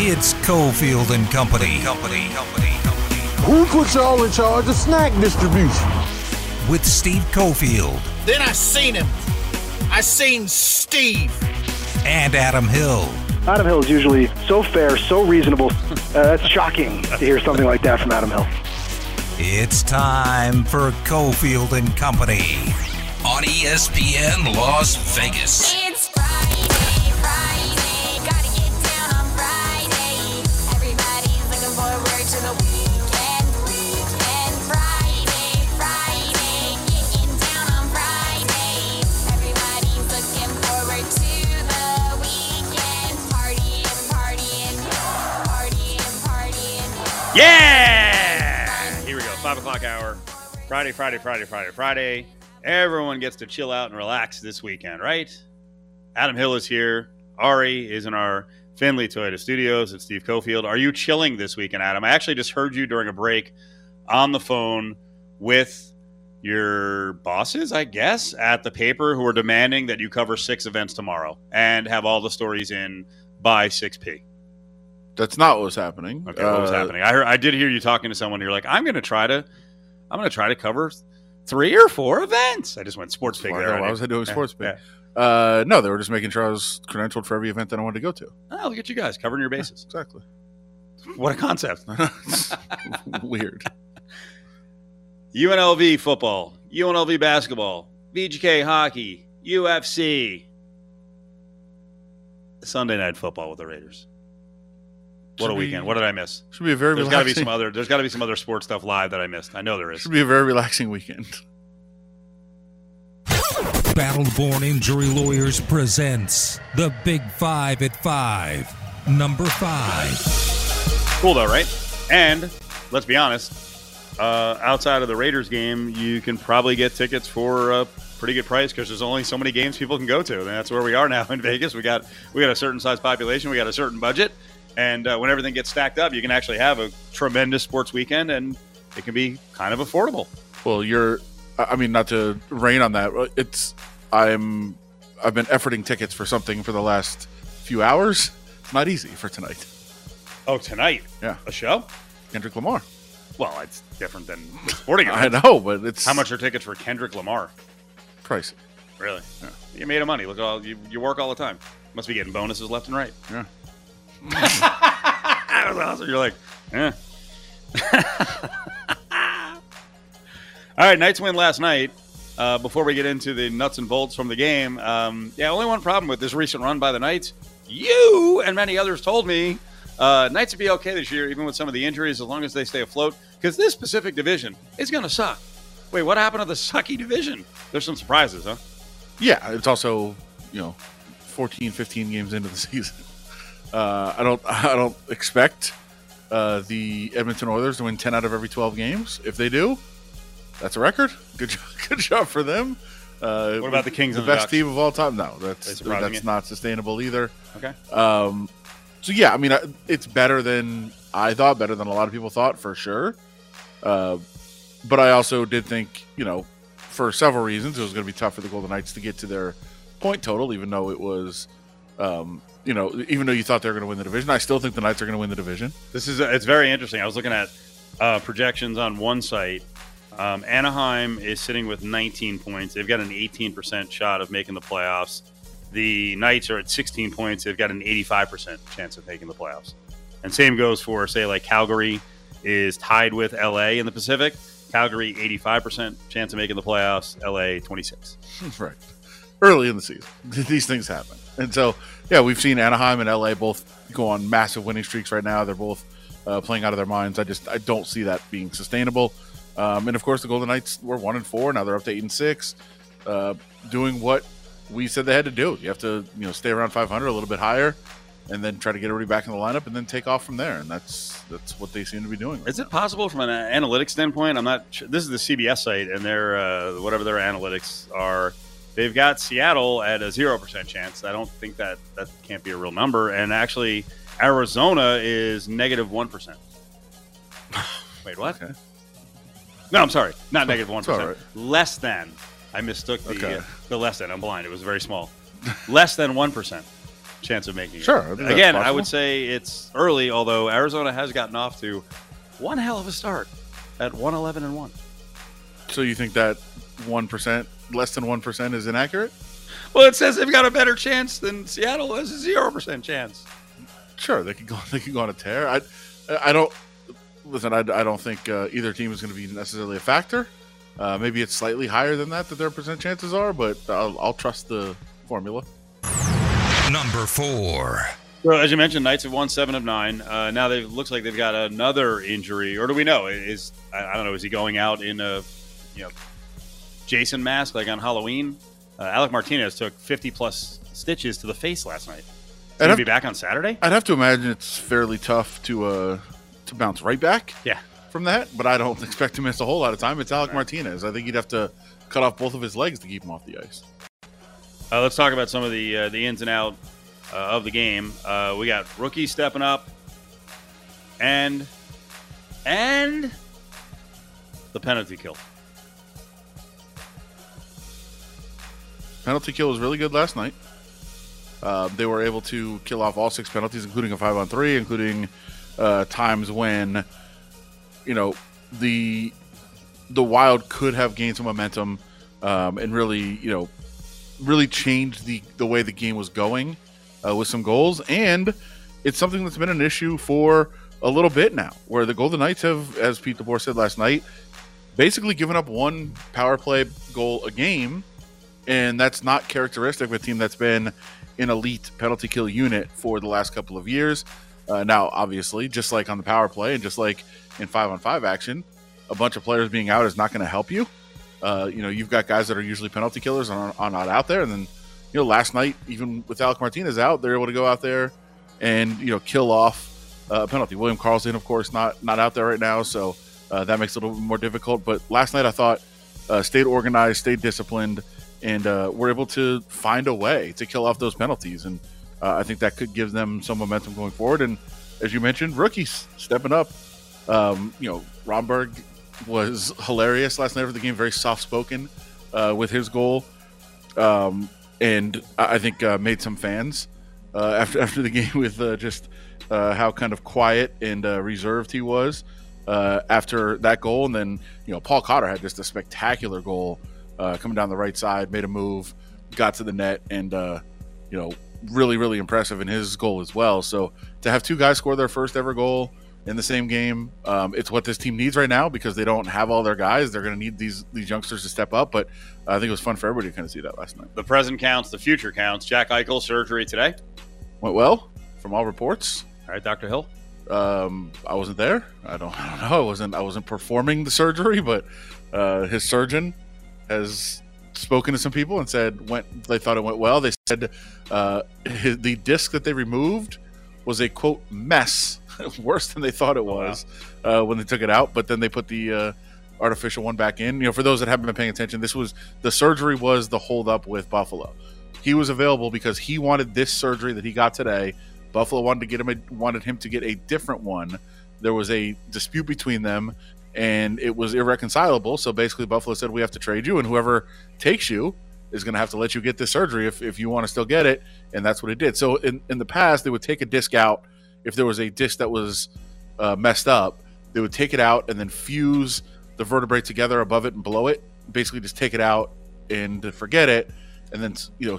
It's Cofield and Company. Company. Company. Company. Who put y'all in charge of snack distribution? With Steve Cofield Then I seen him. I seen Steve. and Adam Hill. Adam Hill is usually so fair, so reasonable. Uh, that's shocking to hear something like that from Adam Hill. It's time for Cofield and Company on ESPN Las Vegas. Yeah! Here we go. Five o'clock hour. Friday, Friday, Friday, Friday, Friday. Everyone gets to chill out and relax this weekend, right? Adam Hill is here. Ari is in our Findlay Toyota Studios and Steve Cofield. Are you chilling this weekend, Adam? I actually just heard you during a break on the phone with your bosses, I guess, at the paper who are demanding that you cover six events tomorrow and have all the stories in by 6p. That's not what was happening. Okay, what was Uh, happening? I heard, I did hear you talking to someone. You're like, I'm going to try to, I'm going to try to cover three or four events. I just went sports pig Why, there. why was I doing Yeah, sports yeah. Uh, no, they were just making sure I was credentialed for every event that I wanted to go to. Oh, look at you guys covering your bases. Exactly. What a concept. Weird. UNLV football, UNLV basketball, VGK hockey, UFC, Sunday night football with the Raiders. What Should a be- weekend! What did I miss? Should be a very There's got to be some other. There's got to be some other sports stuff live that I missed. I know there is. Should be a very relaxing weekend. Battleborn Injury Lawyers presents the Big Five at Five. Number five. Cool though, right? And let's be honest, uh, outside of the Raiders game, you can probably get tickets for a pretty good price because there's only so many games people can go to, and that's where we are now in Vegas. We got we got a certain size population, we got a certain budget, and uh, when everything gets stacked up, you can actually have a tremendous sports weekend, and it can be kind of affordable. Well, you're. I mean, not to rain on that. It's, I'm, I've been efforting tickets for something for the last few hours. It's not easy for tonight. Oh, tonight, Yeah, a show? Kendrick Lamar. Well, it's different than sporting I know, but it's How much are tickets for Kendrick Lamar? pricey. Really? You made of money. Look, at all you, you work all the time. Must be getting bonuses left and right. Yeah. That was awesome. You're like, eh. all right, Knights win last night. Uh, before we get into the nuts and bolts from the game, um, yeah, only one problem with this recent run by the Knights. You and many others told me uh, Knights would be okay this year, even with some of the injuries, as long as they stay afloat, because this Pacific Division is going to suck. Wait, what happened to the sucky division? There's some surprises, huh? Yeah, it's also you know 14, 15 games into the season. Uh, I don't. I don't expect uh, the Edmonton Oilers to win ten out of every twelve games. If they do, that's a record. Good job. Good job for them. Uh, What about the Kings the the best Ducks? team of all time? No, that's that's you? not sustainable either. Okay. Um, so yeah, I mean, it's better than I thought, better than a lot of people thought for sure. Uh, but I also did think, you know, for several reasons, it was going to be tough for the Golden Knights to get to their point total, even though it was, um, you know, even though you thought they were going to win the division. I still think the Knights are going to win the division. This is it's very interesting. I was looking at uh, projections on one site. Um, Anaheim is sitting with 19 points. They've got an 18% shot of making the playoffs. The Knights are at 16 points. They've got an 85% chance of making the playoffs. And same goes for say like Calgary is tied with LA in the Pacific. Calgary 85% chance of making the playoffs. LA 26. right. Early in the season, these things happen. And so, yeah, we've seen Anaheim and LA both go on massive winning streaks right now. They're both uh, playing out of their minds. I just I don't see that being sustainable. Um, and of course, the Golden Knights were one and four. Now they're up to eight and six, uh, doing what we said they had to do. You have to you know stay around 500, a little bit higher, and then try to get everybody back in the lineup, and then take off from there. And that's that's what they seem to be doing. Right Is it possible from an analytics standpoint? I'm not. Sure. This is the CBS site, and their uh, whatever their analytics are, they've got Seattle at a zero percent chance. I don't think that that can't be a real number. And actually, Arizona is negative one percent. Wait, what? Okay. No, I'm sorry, not negative one percent. Less than. I mistook the Okay. uh, the less than. I'm blind. It was very small. Less than one percent. chance of making it. Sure, I think Again, I would say it's early, although Arizona has gotten off to one hell of a start at 111 and 1. So you think that one percent, less than one percent, is inaccurate? Well, it says they've got a better chance than Seattle has a 0% chance. Sure, they could go. They could go on a tear. I, I don't listen. I, I don't think uh, either team is going to be necessarily a factor. Uh, maybe it's slightly higher than that that their percent chances are, but I'll, I'll trust the formula. Number four. So, as you mentioned, Knights have won seven of nine. Uh, now they looks like they've got another injury, or do we know? Is I, I don't know. Is he going out in a you know Jason mask like on Halloween? Uh, Alec Martinez took 50 plus stitches to the face last night. Is he I'd have- be back on Saturday? I'd have to imagine it's fairly tough to uh, to bounce right back Yeah. from that, but I don't expect to miss a whole lot of time. It's Alec Martinez. I think he'd have to cut off both of his legs to keep him off the ice. Uh, let's talk about some of the uh, the ins and out uh, of the game. Uh, we got rookies stepping up, and and the penalty kill. Penalty kill was really good last night. Uh, they were able to kill off all six penalties, including a five on three, including uh, times when you know the the Wild could have gained some momentum um, and really you know really changed the the way the game was going uh, with some goals. And it's something that's been an issue for a little bit now, where the Golden Knights have, as Pete DeBoer said last night, basically given up one power play goal a game and that's not characteristic of a team that's been an elite penalty kill unit for the last couple of years. Uh, now, obviously, just like on the power play and just like in five on five action, a bunch of players being out is not going to help you. Uh, you know, you've got guys that are usually penalty killers and are, are not out there. And then, you know, last night, even with Alec Martinez out, they're able to go out there and, you know, kill off uh, a penalty. William Karlsson, of course, not not out there right now. So uh, that makes it a little more difficult. But last night, I thought uh, stayed organized, stayed disciplined, and uh, were able to find a way to kill off those penalties. And uh, I think that could give them some momentum going forward. And as you mentioned, rookies stepping up. Um, you know, Rondbjerg was hilarious last night for the game, very soft spoken uh, with his goal, um, and I think uh, made some fans uh, after after the game with uh, just uh, how kind of quiet and uh, reserved he was uh, after that goal. And then you know, Paul Cotter had just a spectacular goal uh, coming down the right side, made a move, got to the net, and uh, you know, really really impressive in his goal as well. So to have two guys score their first ever goal in the same game, um, it's what this team needs right now because they don't have all their guys. They're going to need these these youngsters to step up. But I think it was fun for everybody to kind of see that last night. The present counts, the future counts. Jack Eichel surgery today. Went well from all reports. All right, Dr. Hill. Um, I wasn't there. I don't, I don't know. I wasn't. I wasn't performing the surgery, but uh, his surgeon has spoken to some people and said went. They thought it went well. They said uh, his, the disc that they removed was a quote mess, worse than they thought it was uh, when they took it out. But then they put the uh, artificial one back in. You know, for those that haven't been paying attention, this was the surgery was the holdup with Buffalo. He was available because he wanted this surgery that he got today. Buffalo wanted to get him a, wanted him to get a different one. There was a dispute between them, and it was irreconcilable. So basically, Buffalo said we have to trade you, and whoever takes you is going to have to let you get this surgery if, if you want to still get it. And that's what it did. So in, in the past, they would take a disc out if there was a disc that was uh, messed up. They would take it out and then fuse the vertebrae together above it and below it. Basically, just take it out and forget it, and then you know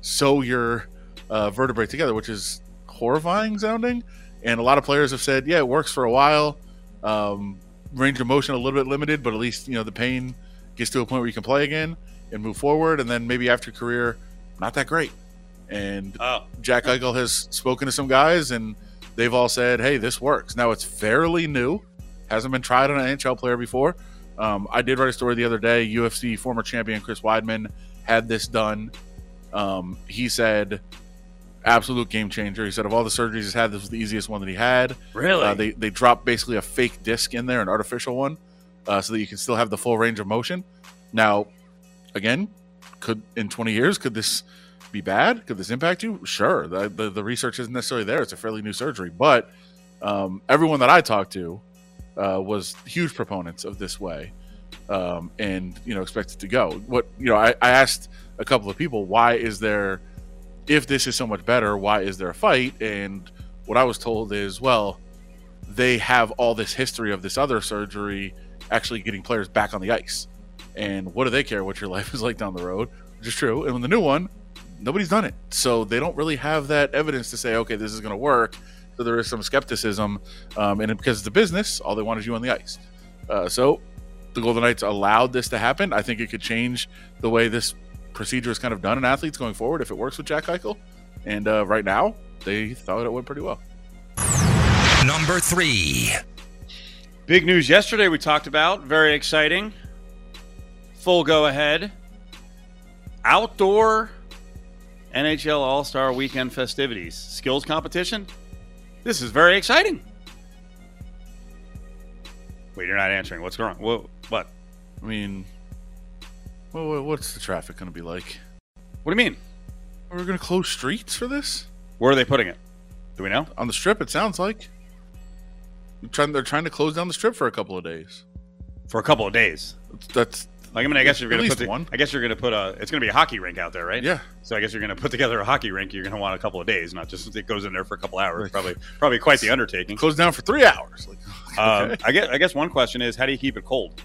sew your uh, vertebrae together, which is horrifying sounding. And a lot of players have said, yeah, it works for a while. Um, range of motion a little bit limited, but at least you know the pain gets to a point where you can play again and move forward. And then maybe after career, not that great. And Oh, Jack Eichel has spoken to some guys, and they've all said, "Hey, this works." Now it's fairly new, hasn't been tried on an NHL player before. Um, I did write a story the other day. UFC former champion Chris Weidman had this done. Um, he said, "Absolute game changer." He said, "Of all the surgeries he's had, this was the easiest one that he had." really? Uh, they they dropped basically a fake disc in there, an artificial one, uh, so that you can still have the full range of motion. Now, again, could in 20 years could this be bad? Could this impact you? Sure. The the, the research isn't necessarily there. It's a fairly new surgery, but um, everyone that I talked to uh, was huge proponents of this way, um, and you know expected to go. What you know, I, I asked a couple of people, why is there if this is so much better, why is there a fight? And what I was told is, well, they have all this history of this other surgery actually getting players back on the ice. And what do they care what your life is like down the road? Which is true. And with the new one, nobody's done it. So they don't really have that evidence to say, okay, this is going to work. So there is some skepticism. Um, and because it's a business, all they want is you on the ice. Uh, so the Golden Knights allowed this to happen. I think it could change the way this procedure is kind of done in athletes going forward if it works with Jack Eichel. And uh, right now, they thought it went pretty well. Number three. Big news yesterday we talked about. Very exciting. Full go ahead. Outdoor NHL All Star Weekend festivities. Skills competition. This is very exciting. Wait, you're not answering. What's going on? What? What? I mean, well, what's the traffic going to be like? What do you mean? Are We're going to close streets for this Where are they putting it? Do we know? on the strip. It sounds like they're trying, they're trying to close down the strip for a couple of days. For a couple of days. That's Like I mean, I guess you're gonna put the, one. I guess you're gonna put a. It's gonna be a hockey rink out there, right? yeah. So I guess you're gonna put together a hockey rink. You're gonna want a couple of days, not just it goes in there for a couple hours. Right. Probably, probably quite the undertaking. Closed down for three hours. Like, Um, okay. I guess. I guess one question is, how do you keep it cold?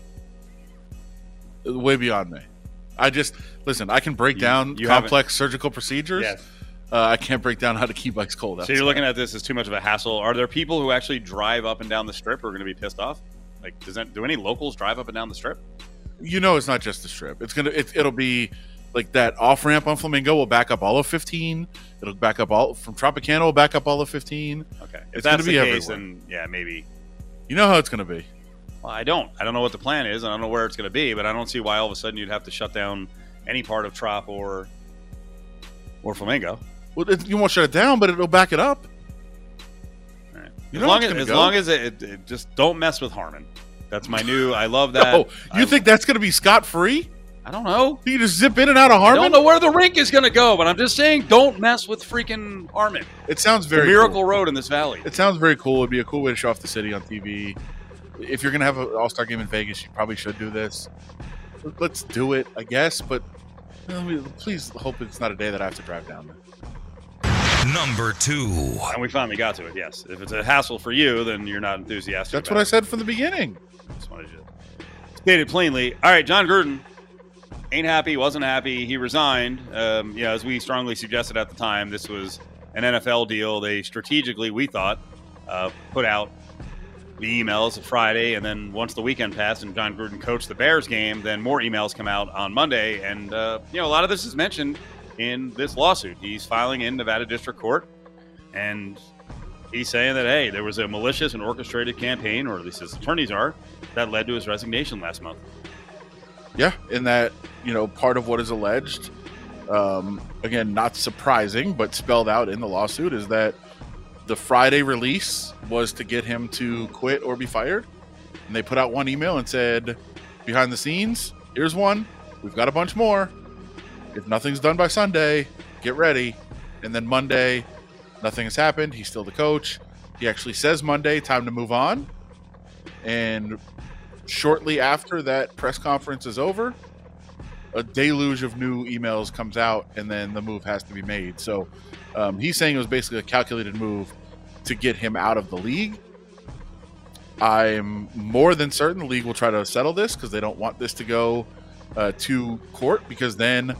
way beyond me. I just listen. I can break You- down you complex surgical procedures. Yes. Uh, I can't break down how to keep bikes cold. So That's- you're looking at this as too much of a hassle. Are there people who actually drive up and down the strip who are going to be pissed off? Like, does that do any locals drive up and down the strip? you know, it's not just the strip. It's gonna. It, it'll be like that off ramp on Flamingo will back up all of 15. It'll back up all from Tropicana. Will back up all of 15. Okay, if It's that's gonna the be case, everywhere. then yeah, maybe. You know how it's gonna be. Well, I don't. I don't know what the plan is. and I don't know where it's going to be, but I don't see why all of a sudden you'd have to shut down any part of Trop or or Flamingo. Well, it, you won't shut it down, but it'll back it up. Right. As long as, as long as it, it, just don't mess with Harmon. That's my new. I love that. oh, you I- think that's gonna be scot free? I don't know. You just zip in and out of Harmon. I don't know where the rink is going to go, but I'm just saying, don't mess with freaking Harmon. It sounds The very miracle cool. road in this valley. It sounds very cool. It'd be a cool way to show off the city on TV. If you're gonna have an All Star game in Vegas, you probably should do this. Let's do it, I guess. But please hope it's not a day that I have to drive down there. Number two. And we finally got to it. Yes. If it's a hassle for you, then you're not enthusiastic. That's about what I said from the beginning. Just wanted you to state it plainly. All right, Jon Gruden ain't happy, wasn't happy. He resigned. Um, you know, as we strongly suggested at the time, this was an NFL deal. They strategically, we thought, uh, put out the emails of Friday, and then once the weekend passed and Jon Gruden coached the Bears game, then more emails come out on Monday, and uh, you know, a lot of this is mentioned in this lawsuit. He's filing in Nevada District Court, and he's saying that hey, there was a malicious and orchestrated campaign, or at least his attorneys are, that led to his resignation last month. Yeah, in that you know part of what is alleged, um, again, not surprising, but spelled out in the lawsuit is that the Friday release was to get him to quit or be fired, and they put out one email and said, behind the scenes, here's one. We've got a bunch more. If nothing's done by Sunday, get ready. And then Monday, nothing has happened. He's still the coach. He actually says Monday, time to move on. And shortly after that press conference is over, a deluge of new emails comes out, and then the move has to be made. So um, he's saying it was basically a calculated move to get him out of the league. I'm more than certain the league will try to settle this because they don't want this to go uh, to court. Because then,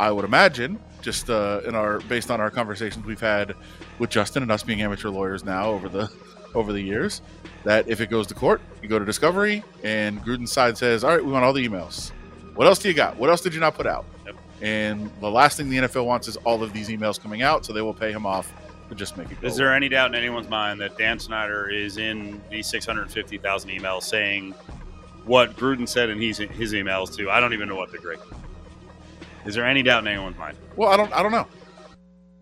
I would imagine, just uh, in our based on our conversations we've had with Justin and us being amateur lawyers now over the over the years, that if it goes to court, you go to discovery, and Gruden's side says, "All right, we want all the emails. What else do you got? What else did you not put out?" Yep. And the last thing the NFL wants is all of these emails coming out, so they will pay him off to just make it. Is there any doubt in anyone's mind that Dan Snyder is in these 650,000 emails saying what Gruden said in his, his emails to? I don't even know what to agree. Is there any doubt in anyone's mind? Well, I don't. I don't know.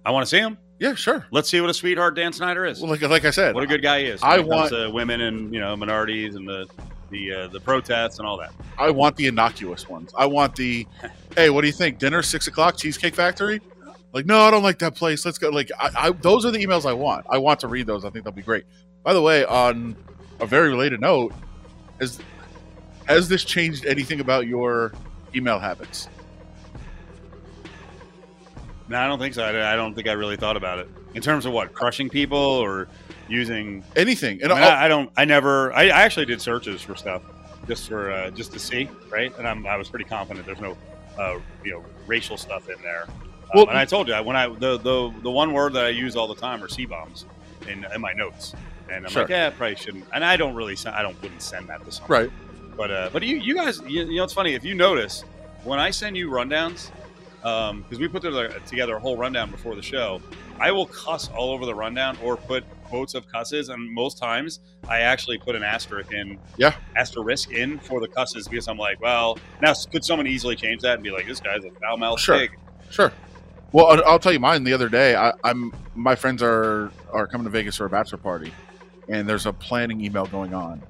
I want to see him. Yeah, sure. Let's see what a sweetheart Dan Snyder is. Well, like like I said, what a good guy he is. I when it comes want- women and you know minorities and the the uh, the protests and all that. I want the innocuous ones. I want the, hey, what do you think? Dinner six o'clock, Cheesecake Factory. Like, no, I don't like that place. Let's go. Like, I, I those are the emails I want. I want to read those. I think they'll be great. By the way, on a very related note, has has this changed anything about your email habits? No, I don't think so. I, I don't think I really thought about it in terms of what crushing people or using. Anything. And I, mean, I, I don't. I never. I, I actually did searches for stuff just for uh, just to see, right? And I'm, I was pretty confident there's no, uh, you know, racial stuff in there. Um, Well- and I told you I- when I the, the the one word that I use all the time are C bombs in, in my notes, and I'm Sure. like, yeah, probably shouldn't. And I don't really. I don't wouldn't send that to someone. right. But uh, but you you guys, you, you know, it's funny if you notice when I send you rundowns, because we put together, together a whole rundown before the show. I will cuss all over the rundown or put quotes of cusses, and most times I actually put an asterisk in, Yeah. asterisk in for the cusses because I'm like, well, now could someone easily change that and be like, this guy's a foul mouthed Sure. pig? Sure. Well, I'll tell you mine. The other day, I, I'm my friends are are coming to Vegas for a bachelor party, and there's a planning email going on,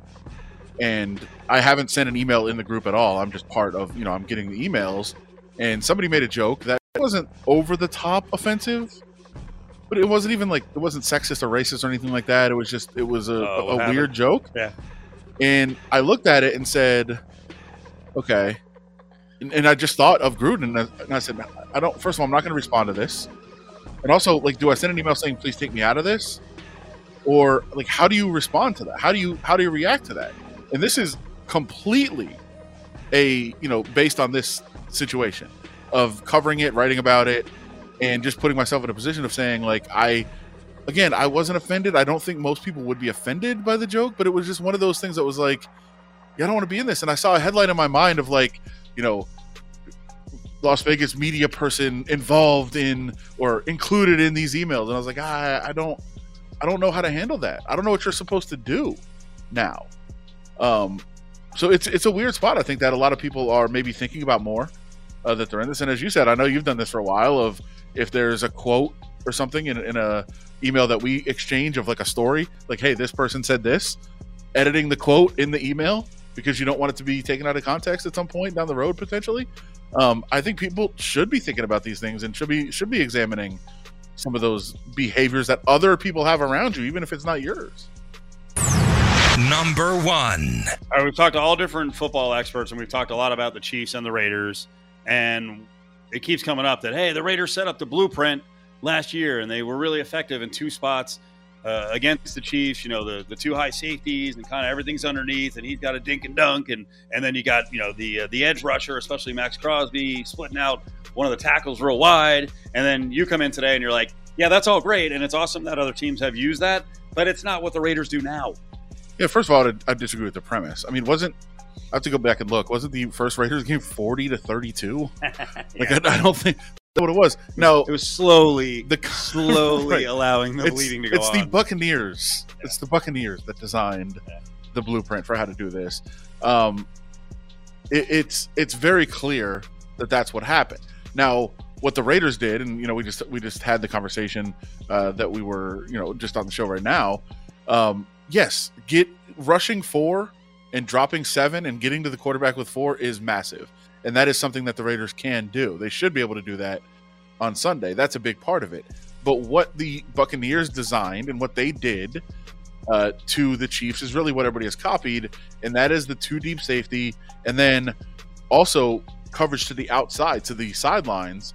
and I haven't sent an email in the group at all. I'm just part of you know I'm getting the emails, and somebody made a joke that wasn't over the top offensive, but it wasn't even like it wasn't sexist or racist or anything like that. It was just it was a, Oh, a weird joke. Yeah. And I looked at it and said, okay. And, and I just thought of Gruden, and I, and I said, I don't. First of all, I'm not going to respond to this. And also, like, do I send an email saying, "Please take me out of this," or like, how do you respond to that? How do you how do you react to that? And this is completely a you know based on this situation of covering it, writing about it, and just putting myself in a position of saying like I again I wasn't offended. I don't think most people would be offended by the joke, but it was just one of those things that was like, yeah, I don't want to be in this. And I saw a headline in my mind of like, you know, Las Vegas media person involved in or included in these emails, and I was like, I, I don't, I don't know how to handle that. I don't know what you're supposed to do now. Um, so it's it's a weird spot. I think that a lot of people are maybe thinking about more uh, that they're in this. And as you said, I know you've done this for a while. Of if there's a quote or something in, in a email that we exchange of like a story, like hey, this person said this, editing the quote in the email because you don't want it to be taken out of context at some point down the road potentially. Um, I think people should be thinking about these things and should be should be examining some of those behaviors that other people have around you, even if it's not yours. Number one. All right, we've talked to all different football experts, and we've talked a lot about the Chiefs and the Raiders. And it keeps coming up that hey, the Raiders set up the blueprint last year, and they were really effective in two spots uh, against the Chiefs. You know, the the two high safeties, and kind of everything's underneath, and he's got a dink and dunk, and and then you got you know the uh, the edge rusher, especially Maxx Crosby, splitting out one of the tackles real wide, and then you come in today and you're like, yeah, that's all great, and it's awesome that other teams have used that, but it's not what the Raiders do now. Yeah, first of all, I, I disagree with the premise. I mean, wasn't I have to go back and look? Wasn't the first Raiders game forty to thirty-two? Like, Yeah. I, I don't think that's what it was. No, It was slowly, the slowly Right. allowing the it's, bleeding to go it's on. the Buccaneers. It's the Buccaneers that designed the blueprint for how to do this. Um, it, it's it's very clear that that's what happened. Now, what the Raiders did, and you know, we just we just had the conversation uh, that we were you know just on the show right now. Um, yes, get rushing four and dropping seven and getting to the quarterback with four is massive, and that is something that the Raiders can do. They should be able to do that on Sunday. That's a big part of it. But what the Buccaneers designed and what they did uh, to the Chiefs is really what everybody has copied, and that is the two deep safety, and then also coverage to the outside, to the sidelines,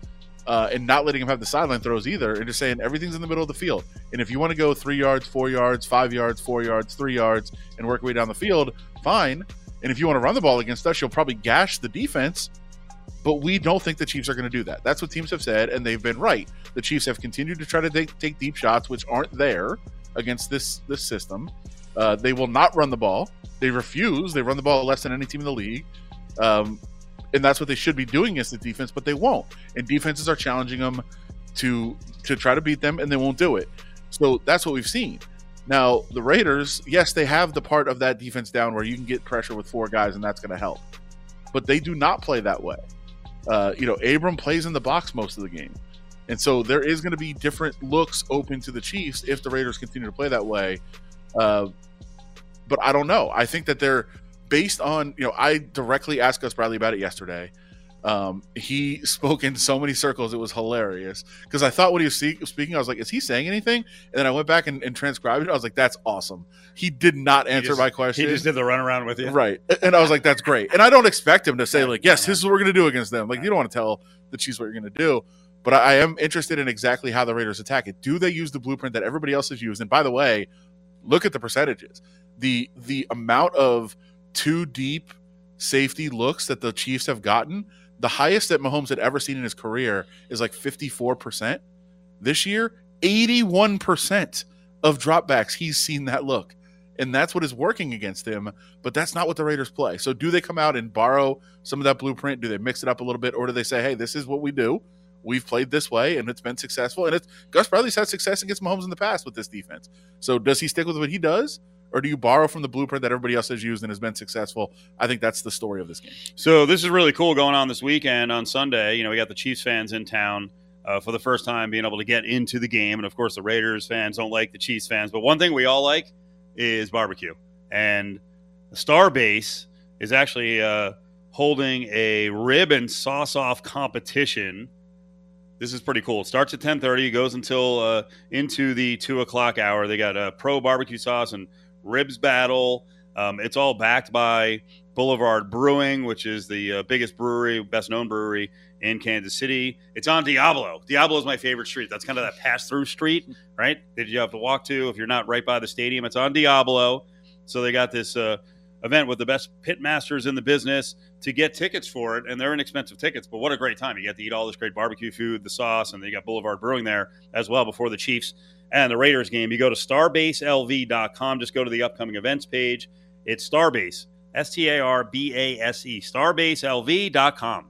uh, and not letting him have the sideline throws either, and just saying everything's in the middle of the field. And if you want to go three yards, four yards, five yards, four yards, three yards, and work your way down the field, fine. And if you want to run the ball against us, you'll probably gash the defense. But we don't think the Chiefs are going to do that. That's what teams have said, and they've been right. The Chiefs have continued to try to take, take deep shots, which aren't there against this this system. Uh, they will not run the ball. They refuse. They run the ball less than any team in the league, um, and that's what they should be doing against the defense. But they won't, and defenses are challenging them to to try to beat them, and they won't do it. So that's what we've seen. Now the Raiders, yes, they have the part of that defense down where you can get pressure with four guys, and that's going to help. But they do not play that way. Uh, you know, Abram plays in the box most of the game. And so there is going to be different looks open to the Chiefs if the Raiders continue to play that way. Uh, but I don't know. I think that they're based on, you know, I directly asked Gus Bradley about it yesterday. Um, he spoke in so many circles; it was hilarious. Because I thought when he was speaking, I was like, "Is he saying anything?" And then I went back and, and transcribed it. I was like, "That's awesome." He did not answer just- my question. He just did the runaround with you. Right. And I was like, that's great. And I don't expect him to say, like, yes, this is what we're going to do against them. Like, you don't want to tell the Chiefs what you're going to do. But I I am interested in exactly how the Raiders attack it. Do they use the blueprint that everybody else has used? And by the way, look at the percentages. The the amount of two deep safety looks that the Chiefs have gotten, the highest that Mahomes had ever seen in his career is like 54%. This year, 81% of dropbacks, he's seen that look. And that's what is working against him, but that's not what the Raiders play. So do they come out and borrow some of that blueprint? Do they mix it up a little bit? Or do they say, hey, this is what we do? We've played this way and it's been successful. And it's Gus Bradley's had success against Mahomes in the past with this defense. So does he stick with what he does? Or do you borrow from the blueprint that everybody else has used and has been successful? I think that's the story of this game. So this is really cool going on this weekend on Sunday. You know, we got the Chiefs fans in town uh, for the first time being able to get into the game, and of course, the Raiders fans don't like the Chiefs fans. But one thing we all like is barbecue, and Starbase is actually uh, holding a rib and sauce off competition. This is pretty cool. It starts at ten thirty, goes until uh, into the two o'clock hour. They got a pro barbecue sauce and ribs battle. Um, it's all backed by Boulevard Brewing, which is the uh, biggest brewery, best known brewery in Kansas City. It's on Diablo. Diablo is my favorite street. That's kind of that pass through street, right? That you have to walk to if you're not right by the stadium. It's on Diablo. So they got this uh, event with the best pit masters in the business to get tickets for it, and they're inexpensive tickets. But what a great time! You get to eat all this great barbecue food, the sauce, and they got Boulevard Brewing there as well before the Chiefs and the Raiders game. You go to starbaselv.com. Just go to the upcoming events page. It's Starbase, S T A R B A S E, starbaselv.com.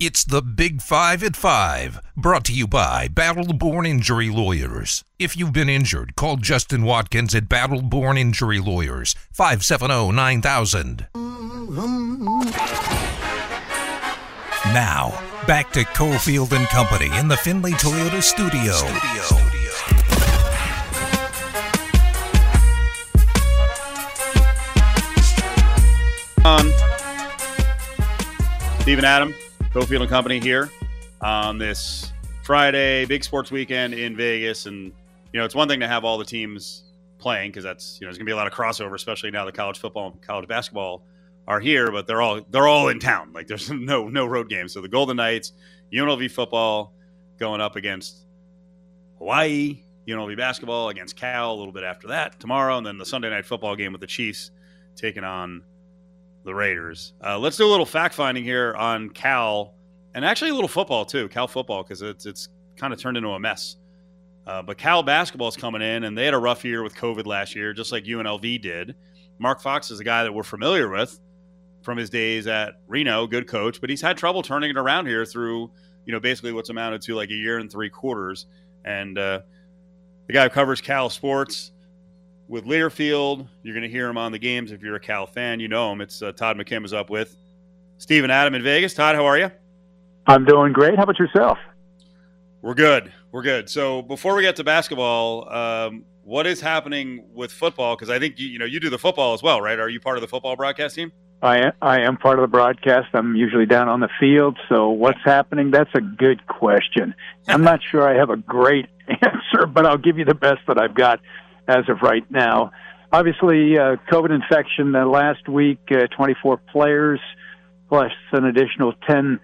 It's the Big Five at Five, brought to you by Battleborn Injury Lawyers. If you've been injured, call Justin Watkins at Battleborn Injury Lawyers, 570 9000. Now, back to Cofield and Company in the Findlay Toyota studio. On. Stephen Adam, Cofield and Company here on this Friday, big sports weekend in Vegas. And, you know, it's one thing to have all the teams playing because that's, you know, there's going to be a lot of crossover, especially now that college football and college basketball are here, but they're all they're all in town. Like there's no no road games. So the Golden Knights, UNLV football going up against Hawaii, UNLV basketball against Cal a little bit after that tomorrow, and then the Sunday night football game with the Chiefs taking on the Raiders. Uh, let's do a little fact finding here on Cal, and actually a little football too. Cal football because it's it's kind of turned into a mess. Uh, but Cal basketball is coming in, and they had a rough year with COVID last year, just like UNLV did. Mark Fox is a guy that we're familiar with from his days at Reno, good coach, but he's had trouble turning it around here through you know basically what's amounted to like a year and three quarters. And uh, the guy who covers Cal sports with Learfield. You're going to hear him on the games if you're a Cal fan. You know him. It's uh, Todd McKim is up with Stephen Adam in Vegas. Todd, how are you? I'm doing great. How about yourself? We're good. We're good. So before we get to basketball, um, what is happening with football? Because I think you, you know you do the football as well, right? Are you part of the football broadcast team? I am, I am part of the broadcast. I'm usually down on the field. So what's happening? That's a good question. I'm not sure I have a great answer, but I'll give you the best that I've got as of right now. Obviously, uh, COVID infection uh, last week, uh, 24 players plus an additional 10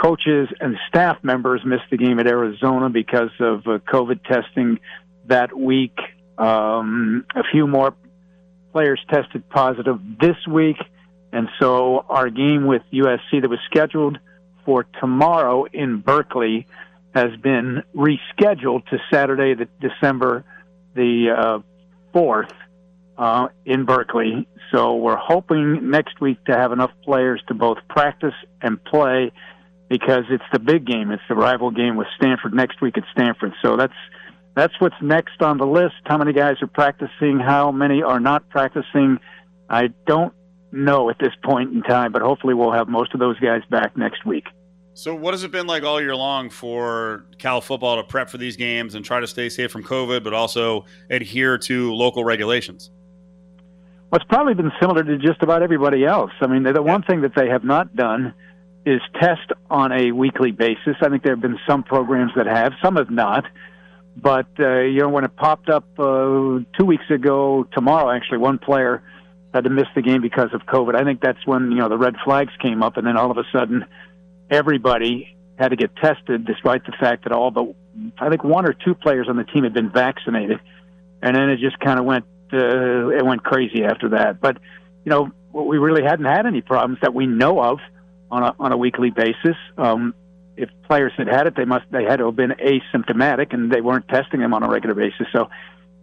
coaches and staff members missed the game at Arizona because of uh, COVID testing that week. Um, a few more players tested positive this week, and so our game with USC that was scheduled for tomorrow in Berkeley has been rescheduled to Saturday, the December the uh, fourth, uh, in Berkeley. So we're hoping next week to have enough players to both practice and play because it's the big game. It's the rival game with Stanford next week at Stanford. So that's that's what's next on the list. How many guys are practicing? How many are not practicing? I don't know at this point in time, but hopefully we'll have most of those guys back next week. So what has it been like all year long for Cal football to prep for these games and try to stay safe from COVID, but also adhere to local regulations? Well, it's probably been similar to just about everybody else. I mean, the one thing that they have not done is test on a weekly basis. I think there have been some programs that have, some have not. But uh, you know, when it popped up uh, two weeks ago, tomorrow actually, one player had to miss the game because of COVID. I think that's when you know the red flags came up, and then all of a sudden, everybody had to get tested, despite the fact that all but I think one or two players on the team had been vaccinated, and then it just kind of went uh, it went crazy after that. But you know, we really hadn't had any problems that we know of on a on a weekly basis. Um, if players had had it, they must they had to have been asymptomatic, and they weren't testing them on a regular basis. So,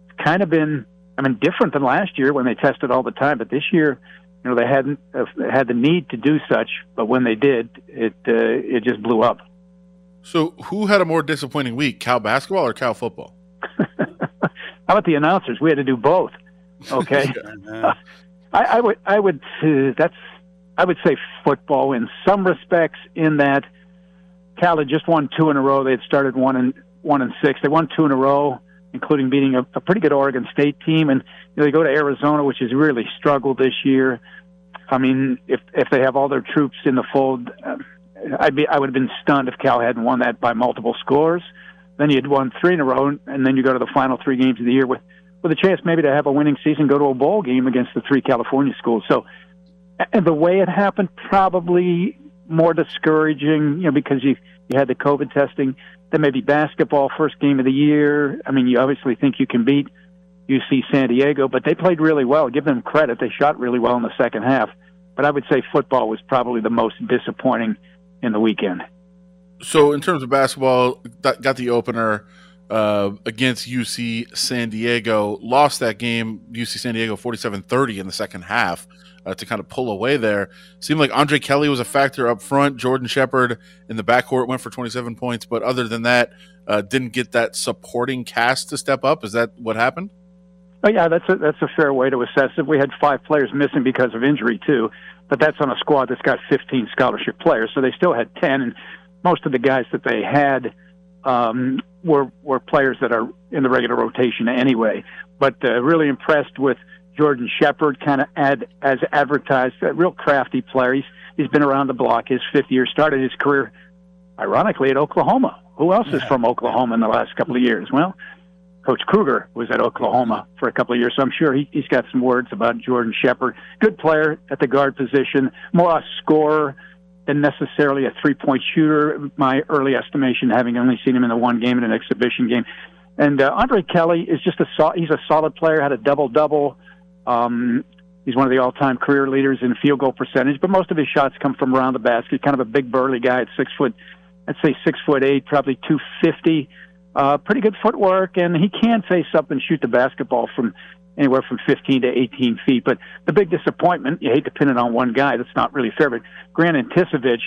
it's kind of been I mean different than last year when they tested all the time. But this year, you know, they hadn't uh, had the need to do such, but when they did, it uh, it just blew up. So, who had a more disappointing week, Cal basketball or Cal football? How about the announcers? We had to do both. Okay, Uh, I, I would I would uh, that's I would say football in some respects in that Cal had just won two in a row. They had started one and one and six. They won two in a row, including beating a, a pretty good Oregon State team. And you know, they go to Arizona, which has really struggled this year. I mean, if if they have all their troops in the fold, uh, I'd be I would have been stunned if Cal hadn't won that by multiple scores. Then you'd won three in a row, and then you go to the final three games of the year with with a chance maybe to have a winning season, go to a bowl game against the three California schools. So, and the way it happened, probably more discouraging, you know, because you you had the COVID testing. Then maybe basketball, first game of the year. I mean, you obviously think you can beat UC San Diego, but they played really well. Give them credit; they shot really well in the second half. But I would say football was probably the most disappointing in the weekend. So, in terms of basketball, got the opener uh, against UC San Diego. Lost that game, UC San Diego 47 30 in the second half uh, to kind of pull away there. Seemed like Andre Kelly was a factor up front. Jordan Shepherd in the backcourt went for 27 points, but other than that, uh, didn't get that supporting cast to step up. Is that what happened? Oh yeah, that's a that's a fair way to assess it. We had five players missing because of injury too, but that's on a squad that's got 15 scholarship players, so they still had 10, and most of the guys that they had um, were were players that are in the regular rotation anyway. But uh, really impressed with Jordan Shepherd, kind of ad, as advertised, a real crafty player. He's he's been around the block. His fifth year started his career, ironically, at Oklahoma. Who else is from Oklahoma in the last couple of years? Well, Coach Kruger was at Oklahoma for a couple of years, so I'm sure he, he's got some words about Jordan Shepherd. Good player at the guard position, more a scorer than necessarily a three point shooter. My early estimation, having only seen him in the one game in an exhibition game. And uh, Andre Kelly is just a sol- he's a solid player. Had a double double. Um, he's one of the all time career leaders in field goal percentage, but most of his shots come from around the basket. Kind of a big burly guy at six foot, I'd say six foot eight, probably two fifty. Uh, pretty good footwork, and he can face up and shoot the basketball from anywhere from 15 to 18 feet. But the big disappointment, you hate to pin it on one guy, that's not really fair, but Grant Anticevich,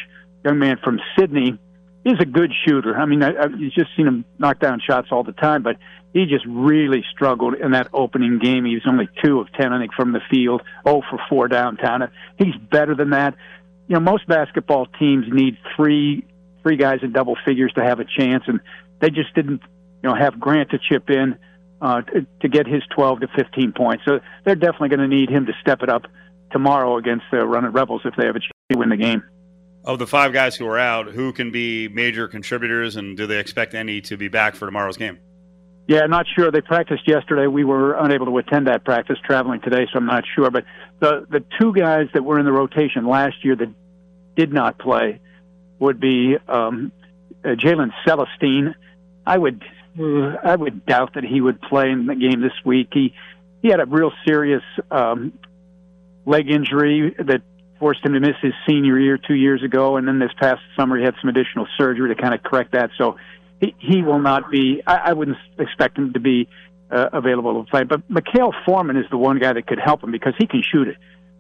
young man from Sydney, is a good shooter. I mean, I, I've just seen him knock down shots all the time, but he just really struggled in that opening game. He was only two of 10, I think, from the field, 0 for 4 downtown. He's better than that. You know, most basketball teams need three three guys in double figures to have a chance, and they just didn't, you know, have Grant to chip in uh, to, to get his 12 to 15 points. So they're definitely going to need him to step it up tomorrow against the Running Rebels if they have a chance to win the game. Of the five guys who are out, who can be major contributors, and do they expect any to be back for tomorrow's game? Yeah, not sure. They practiced yesterday. We were unable to attend that practice, traveling today, so I'm not sure. But the the two guys that were in the rotation last year that did not play would be um, uh, Jalen Celestine. I would uh, I would doubt that he would play in the game this week. He he had a real serious um, leg injury that forced him to miss his senior year two years ago, and then this past summer he had some additional surgery to kind of correct that. So he he will not be. I, I wouldn't expect him to be uh, available to play. But Makale Foreman is the one guy that could help him because he can shoot it.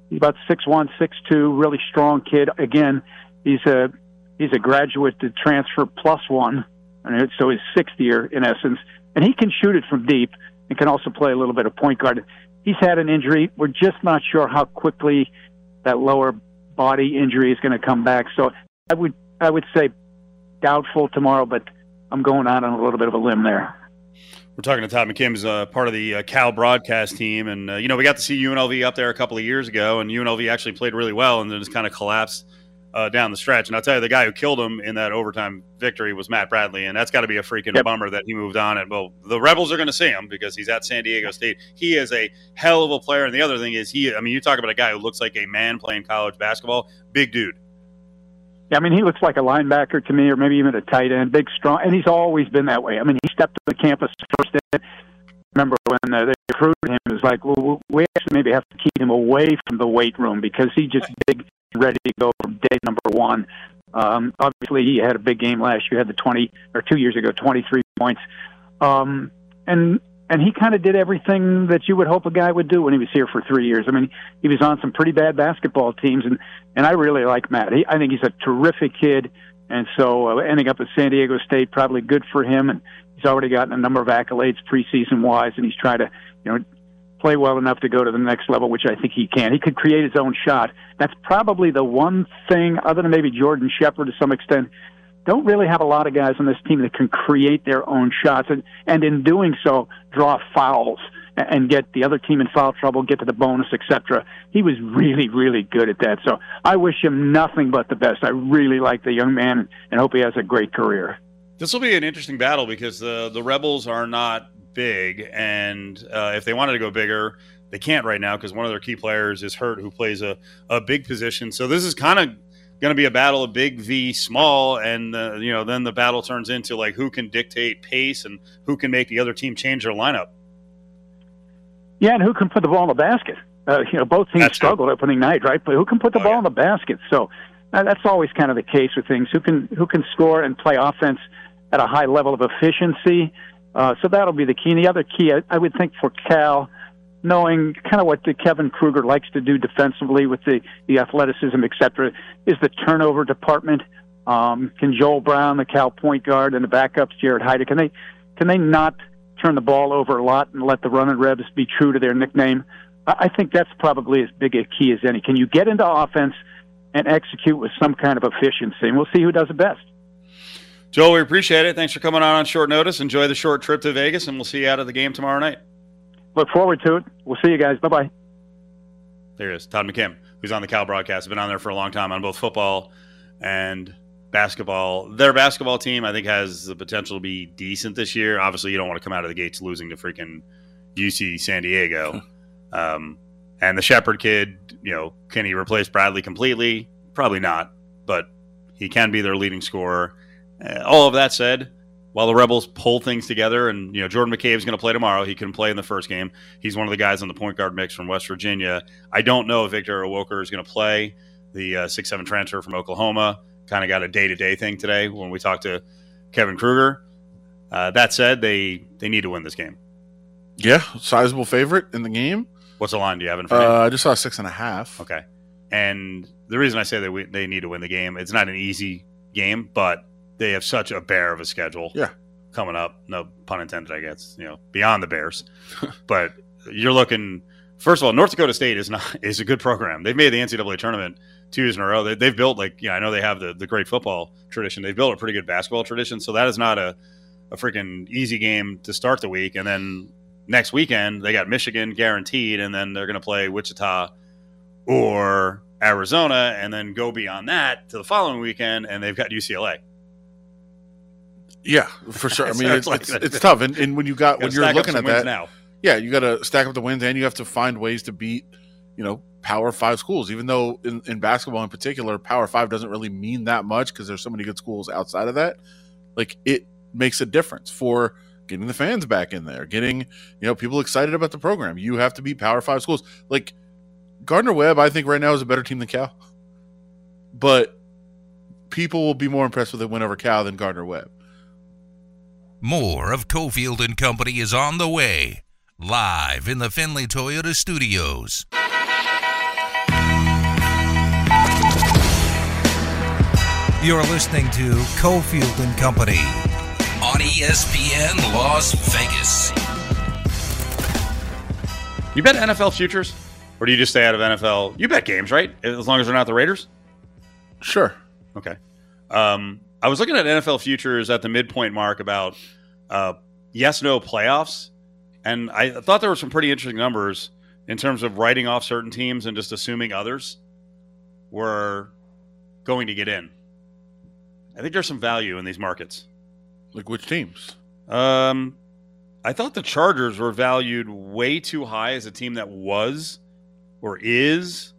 He's about six one, six two, really strong kid. Again, he's a he's a graduate to transfer plus one, and so his sixth year in essence, and he can shoot it from deep and can also play a little bit of point guard. He's had an injury. We're just not sure how quickly that lower body injury is going to come back. So I would I would say doubtful tomorrow, but I'm going out on a little bit of a limb there. We're talking to Todd McKim, who's uh, part of the uh, Cal broadcast team, and uh, you know we got to see UNLV up there a couple of years ago, and UNLV actually played really well, and then just kind of collapsed uh, down the stretch. And I'll tell you, the guy who killed him in that overtime victory was Matt Bradley, and that's got to be a freaking Yep. bummer that he moved on. And well, the Rebels are going to see him because he's at San Diego State. He is a hell of a player. And the other thing is, he, I mean, you talk about a guy who looks like a man playing college basketball, big dude. Yeah, I mean, he looks like a linebacker to me, or maybe even a tight end, big, strong, and he's always been that way. I mean, he stepped to the campus first day. Remember when uh, they recruited him? It was like, well, we actually maybe have to keep him away from the weight room because he just big, ready to go from day number one. Um, obviously, he had a big game last year. Had the twenty or two years ago, twenty three points, um, and and he kind of did everything that you would hope a guy would do when he was here for three years. I mean, he was on some pretty bad basketball teams, and and I really like Matt. He, I think he's a terrific kid, and so uh, ending up at San Diego State probably good for him. And he's already gotten a number of accolades preseason wise, and he's trying to you know play well enough to go to the next level, which I think he can. He could create his own shot. That's probably the one thing, other than maybe Jordan Shepherd to some extent. Don't really have a lot of guys on this team that can create their own shots, and and in doing so, draw fouls and- get the other team in foul trouble, get to the bonus, etc. He was really, really good at that. So I wish him nothing but the best. I really like the young man and hope he has a great career. This will be an interesting battle because the the Rebels are not big, and uh, if they wanted to go bigger, they can't right now because one of their key players is hurt, who plays a, a big position. So this is kind of going to be a battle of big v small, and uh, you know then the battle turns into like who can dictate pace and who can make the other team change their lineup. Yeah, and who can put the ball in the basket? Uh, you know, both teams That's struggled opening night, right? But who can put the Oh, ball yeah. in the basket? So uh, that's always kind of the case with things. Who can who can score and play offense at a high level of efficiency? Uh, so that'll be the key. And the other key, I, I would think, for Cal, knowing kind of what the Kevin Kruger likes to do defensively with the the athleticism, et cetera, is the turnover department. Um, can Joel Brown, the Cal point guard, and the backups, Jared Hyde, can they can they not turn the ball over a lot and let the running Rebs be true to their nickname? I I think that's probably as big a key as any. Can you get into offense and execute with some kind of efficiency? And we'll see who does it best. Joel, we appreciate it. Thanks for coming on on short notice. Enjoy the short trip to Vegas, and we'll see you out of the game tomorrow night. Look forward to it. We'll see you guys. Bye bye. There he is, Todd McKim, who's on the Cal broadcast. Been on there for a long time on both football and basketball. Their basketball team, I think, has the potential to be decent this year. Obviously, you don't want to come out of the gates losing to freaking UC San Diego. um, and the Shepherd kid, you know, can he replace Bradley completely? Probably not, but he can be their leading scorer. Uh, all of that said, while the Rebels pull things together, and you know Jordan McCabe is going to play tomorrow, he can play in the first game. He's one of the guys on the point guard mix from West Virginia. I don't know if Victor Iwuakor is going to play. The uh, six seven transfer from Oklahoma kind of got a day to day thing today when we talked to Kevin Kruger. Uh, that said, they they need to win this game. Yeah, sizable favorite in the game. What's the line do you have in front Uh, of you? I just saw six and a half. Okay. And the reason I say that we, they need to win the game, it's not an easy game, but they have such a bear of a schedule. Yeah. Coming up, no pun intended, I guess. You know, beyond the Bears, but you're looking. First of all, North Dakota State is not is a good program. They've made the NCAA tournament two years in a row. They, they've built like yeah, I know they have the the great football tradition. They've built a pretty good basketball tradition. So that is not a a freaking easy game to start the week. And then next weekend they got Michigan guaranteed, and then they're going to play Wichita or Arizona, and then go beyond that to the following weekend, and they've got UCLA. Yeah, for sure. I mean, it's it's, like- it's, it's tough, and, and when you got Gotta when you're looking at that, now. yeah, you got to stack up the wins, and you have to find ways to beat, you know, Power Five schools. Even though in, in basketball in particular, Power Five doesn't really mean that much because there's so many good schools outside of that. Like it makes a difference for getting the fans back in there, getting you know people excited about the program. You have to beat Power Five schools. Like Gardner Webb, I think right now is a better team than Cal, but people will be more impressed with a win over Cal than Gardner Webb. More of Cofield and Company is on the way, live in the Findlay Toyota studios. You're listening to Cofield and Company. on ESPN Las Vegas. You bet NFL futures, or do you just stay out of NFL? You bet games, right? As long as they're not the Raiders. Sure. Okay. Um, I was looking at NFL futures at the midpoint mark about uh, yes no playoffs, and I thought there were some pretty interesting numbers in terms of writing off certain teams and just assuming others were going to get in. I think there's some value in these markets. Like which teams? Um, I thought the Chargers were valued way too high as a team that was or is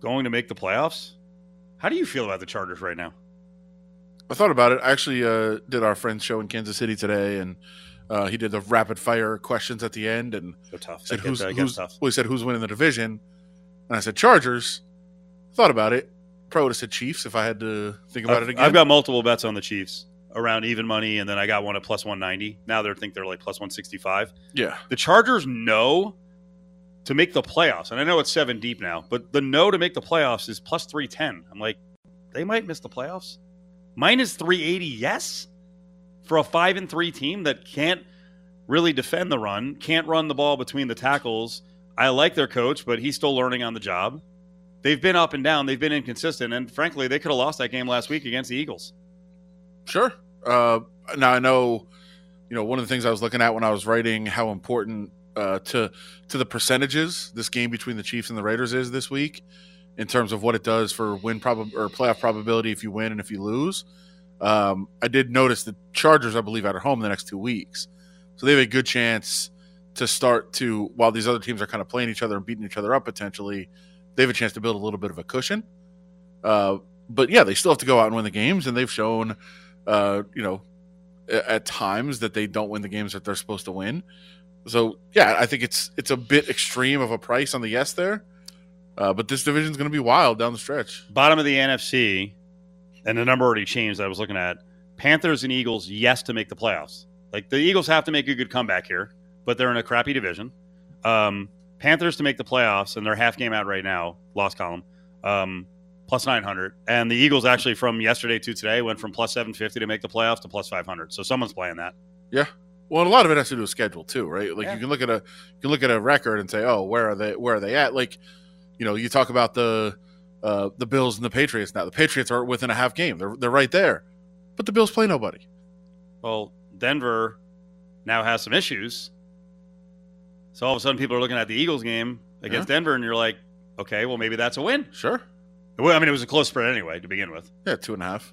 going to make the playoffs. How do you feel about the Chargers right now? I thought about it. I actually uh, did our friend's show in Kansas City today, and uh, he did the rapid fire questions at the end, and So tough. said who's, who's tough. well, he said who's winning the division, and I said Chargers. Thought about it. Probably would have said Chiefs if I had to think about I've, it again. I've got multiple bets on the Chiefs around even money, and then I got one at plus 190. Now they think they're like plus 165. yeah, The Chargers know to make the playoffs, and I know it's seven deep now, but the no to make the playoffs is plus 310. I'm like, they might miss the playoffs. Minus 380, yes, for a five and three team that can't really defend the run, can't run the ball between the tackles. I like their coach, but he's still learning on the job. They've been up and down. They've been inconsistent, and frankly, they could have lost that game last week against the Eagles. sure. Uh, now I know, you know, one of the things I was looking at when I was writing how important uh, to to the percentages this game between the Chiefs and the Raiders is this week, in terms of what it does for win prob or playoff probability if you win and if you lose. Um, I did notice the Chargers, I believe, are at home the next two weeks, so they have a good chance to start to while these other teams are kind of playing each other and beating each other up potentially, they have a chance to build a little bit of a cushion. Uh, but yeah, they still have to go out and win the games, and they've shown, uh, you know, at times that they don't win the games that they're supposed to win. So yeah, I think it's it's a bit extreme of a price on the yes there, uh, but this division is going to be wild down the stretch. Bottom of the NFC, and the number already changed. I was looking at Panthers and Eagles. Yes, to make the playoffs. Like the Eagles have to make a good comeback here, but they're in a crappy division. Um, Panthers to make the playoffs, and they're half game out right now. Lost column, um, plus nine hundred, and the Eagles actually from yesterday to today went from plus seven fifty to make the playoffs to plus five hundred. So someone's playing that. Yeah well, a lot of it has to do with schedule too, right? Like Yeah. you can look at a you can look at a record and say, oh, where are they? Where are they at? Like, you know, you talk about the uh, the Bills and the Patriots now. The Patriots are within a half game. They're they're right there, but the Bills play nobody. Well, Denver now has some issues. So all of a sudden, people are looking at the Eagles game against Denver, and you're like, okay, well, maybe that's a win. Sure, Well, I mean, it was a close spread anyway to begin with. yeah, two and a half.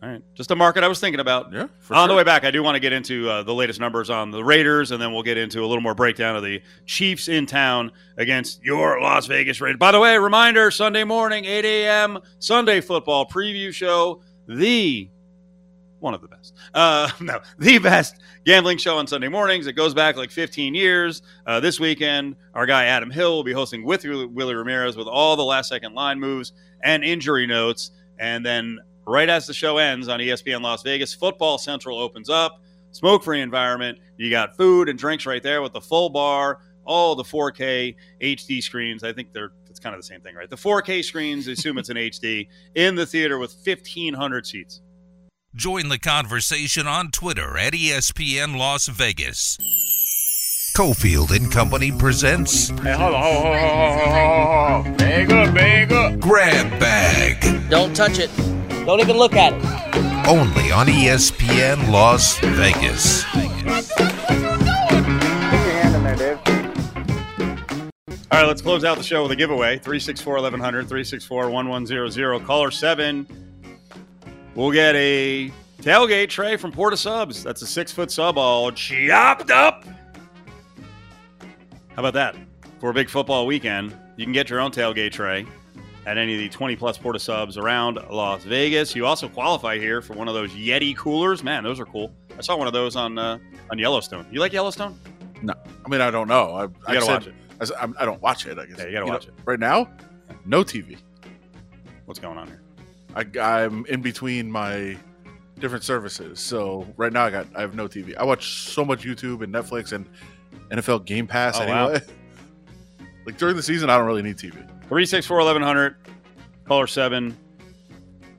All right, just a market I was thinking about. Yeah, on the way back, I do want to get into uh, the latest numbers on the Raiders, and then we'll get into a little more breakdown of the Chiefs in town against your Las Vegas Raiders. By the way, reminder: Sunday morning, 8 a.m. Sunday football preview show. The one of the best, uh, no, the best gambling show on Sunday mornings. It goes back like 15 years. Uh, this weekend, our guy Adam Hill will be hosting with Willie Ramirez with all the last second line moves and injury notes, and then right as the show ends on ESPN Las Vegas, Football Central opens up. Smoke free environment. You got food and drinks right there with the full bar, all the 4K HD screens. I think they're it's kind of the same thing, right? The 4K screens, assume it's an HD, in the theater with 1,500 seats. Join the conversation on Twitter at ESPN Las Vegas. Cofield and Company presents Hey, hold on, hold on, hold on, hold on, hold on. Bag up, bag up. Grab Bag, Don't touch it. Don't even look at it. only on ESPN Las Vegas. All right, let's close out the show with a giveaway 364 1100, 364 1100. Caller 7 we'll get a tailgate tray from Port of Subs. That's a six foot sub all chopped up. How about that? For a big football weekend, you can get your own tailgate tray at any of the 20 plus Port of Subs around Las Vegas. You also qualify here for one of those Yeti coolers. Man, those are cool. I saw one of those on uh, on Yellowstone. You like Yellowstone? No, I mean I don't know. I, You I gotta said- watch it. I, s- I'm- I don't watch it. I guess Yeah, you gotta know, watch it. right now. No TV. What's going on here? I, I'm in between my different services, so right now I got I have no TV. I watch so much YouTube and Netflix and NFL Game Pass Oh, wow. anyway. like during the season, I don't really need TV. 364 1100, caller 7.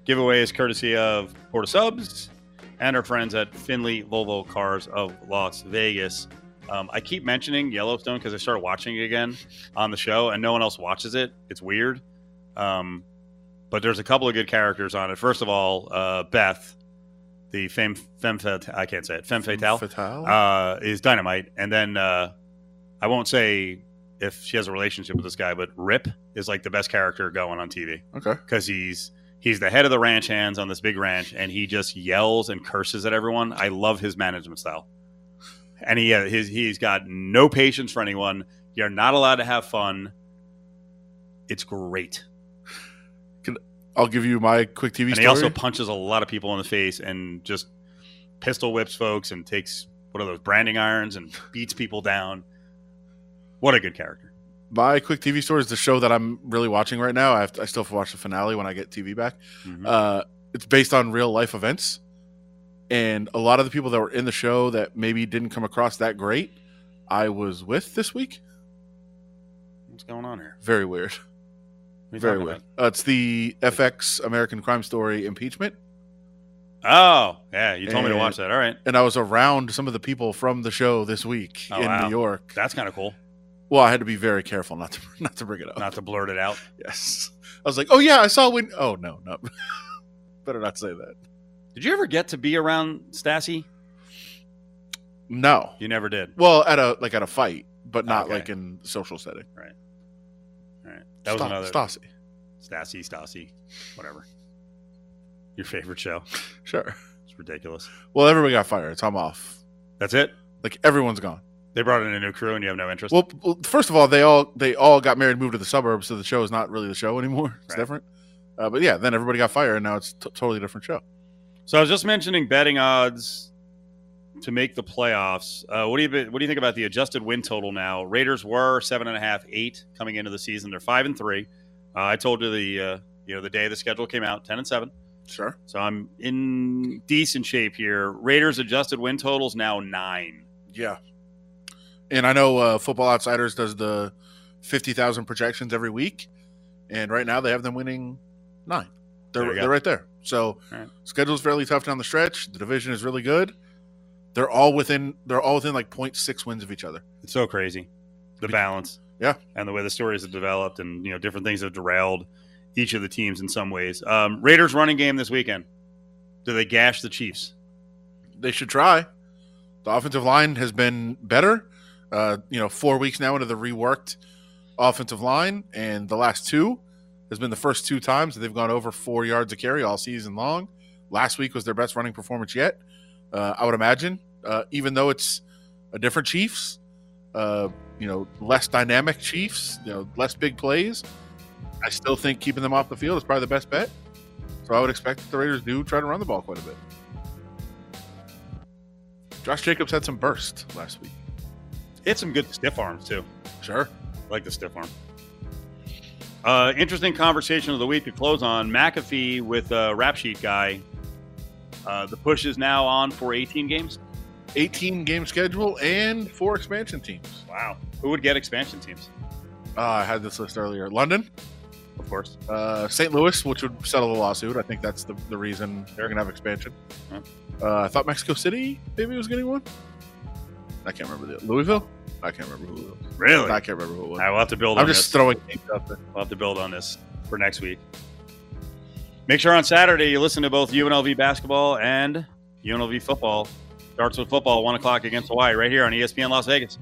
Giveaway is courtesy of Port of Subs and our friends at Findlay Volvo Cars of Las Vegas. Um, I keep mentioning Yellowstone because I started watching it again on the show, and no one else watches it. It's weird. Um, but there's a couple of good characters on it. First of all, uh, Beth, the femme, femme fatale, I can't say it, femme fatale, Fatale? uh, is dynamite. And then uh, I won't say if she has a relationship with this guy, but Rip is like the best character going on TV okay. because he's He's the head of the ranch hands on this big ranch, and he just yells and curses at everyone. I love his management style, and he uh, his, he's got no patience for anyone. You're not allowed to have fun. It's great, I'll give you my quick TV and story. he also punches a lot of people in the face and just pistol whips folks and takes what are those branding irons and beats people down. What a good character! my quick TV story is the show that I'm really watching right now. I have to, I still have to watch the finale when I get TV back. Mhm. Uh, it's based on real life events, and a lot of the people that were in the show that maybe didn't come across that great, I was with this week. What's going on here? Very weird. What are you Very weird. Uh, it's the FX American Crime Story impeachment. Oh, yeah, you told me to watch that. All right, and I was around some of the people from the show this week Oh, in wow. New York. that's kind of cool. Well, I had to be very careful not to not to bring it up. Not to blurt it out. Yes, I was like, oh yeah, I saw when. Oh no, no, better not say that. Did you ever get to be around Stassi? No, You never did. well, at a like at a fight, but not Okay. like in social setting. Right. All right. That was Sta- another Stassi. Stassi, Stassi, whatever. Your favorite show. Sure. It's ridiculous. Well, everybody got fired, so I'm off. That's it. Like everyone's gone. They brought in a new crew, and you have no interest. Well, well, first of all, they all they all got married, and moved to the suburbs, so the show is not really the show anymore. It's Right. different. Uh, but yeah, then everybody got fired, and now it's t- totally different show. So I was just mentioning betting odds to make the playoffs. Uh, what do you what do you think about the adjusted win total now? Raiders were seven and a half, eight coming into the season. They're five and three. Uh, I told you the uh, you know the day the schedule came out, ten and seven. Sure. So I'm in decent shape here. Raiders adjusted win totals now nine. Yeah. And I know uh, Football Outsiders does the fifty thousand projections every week, and right now they have them winning nine. They're There you go. they're right there. So right. schedule's fairly tough down the stretch. The division is really good. They're all within they're all within like 0.6 wins of each other. It's so crazy, the balance. Yeah. and the way the stories have developed, and you know different things have derailed each of the teams in some ways. Um, Raiders running game this weekend. Do they gash the Chiefs? They should try. The offensive line has been better. Uh, you know, four weeks now into the reworked offensive line, and the last two has been the first two times that they've gone over four yards a carry all season long. Last week was their best running performance yet. Uh, I would imagine, uh, even though it's a different Chiefs, uh, you know, less dynamic Chiefs, you know, less big plays. I still think keeping them off the field is probably the best bet. So I would expect that the Raiders do try to run the ball quite a bit. Josh Jacobs had some burst last week. Hit some good stiff arms too. Sure. I like the stiff arm. Uh, interesting conversation of the week to close on McAfee with uh, Rap Sheet guy. Uh, the push is now on for 18 games. 18 game schedule and four expansion teams. Wow. Who would get expansion teams? Uh, I had this list earlier. London, Of course. uh, St. Louis, which would settle the lawsuit. I think that's the, the reason they're going to have expansion. Huh. Uh, I thought Mexico City maybe was getting one. I can't remember the Louisville. I can't remember who it was. Really? I can't remember who it was. I will have to build I'm on just this. throwing names out there. We'll have to build on this for next week. Make sure on Saturday you listen to both UNLV basketball and UNLV football. Starts with football, 1 o'clock against Hawaii, right here on ESPN Las Vegas.